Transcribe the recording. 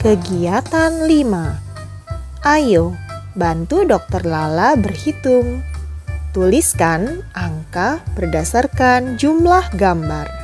Kegiatan 5 Ayo, bantu dokter Lala berhitung. Tuliskan angka berdasarkan jumlah gambar.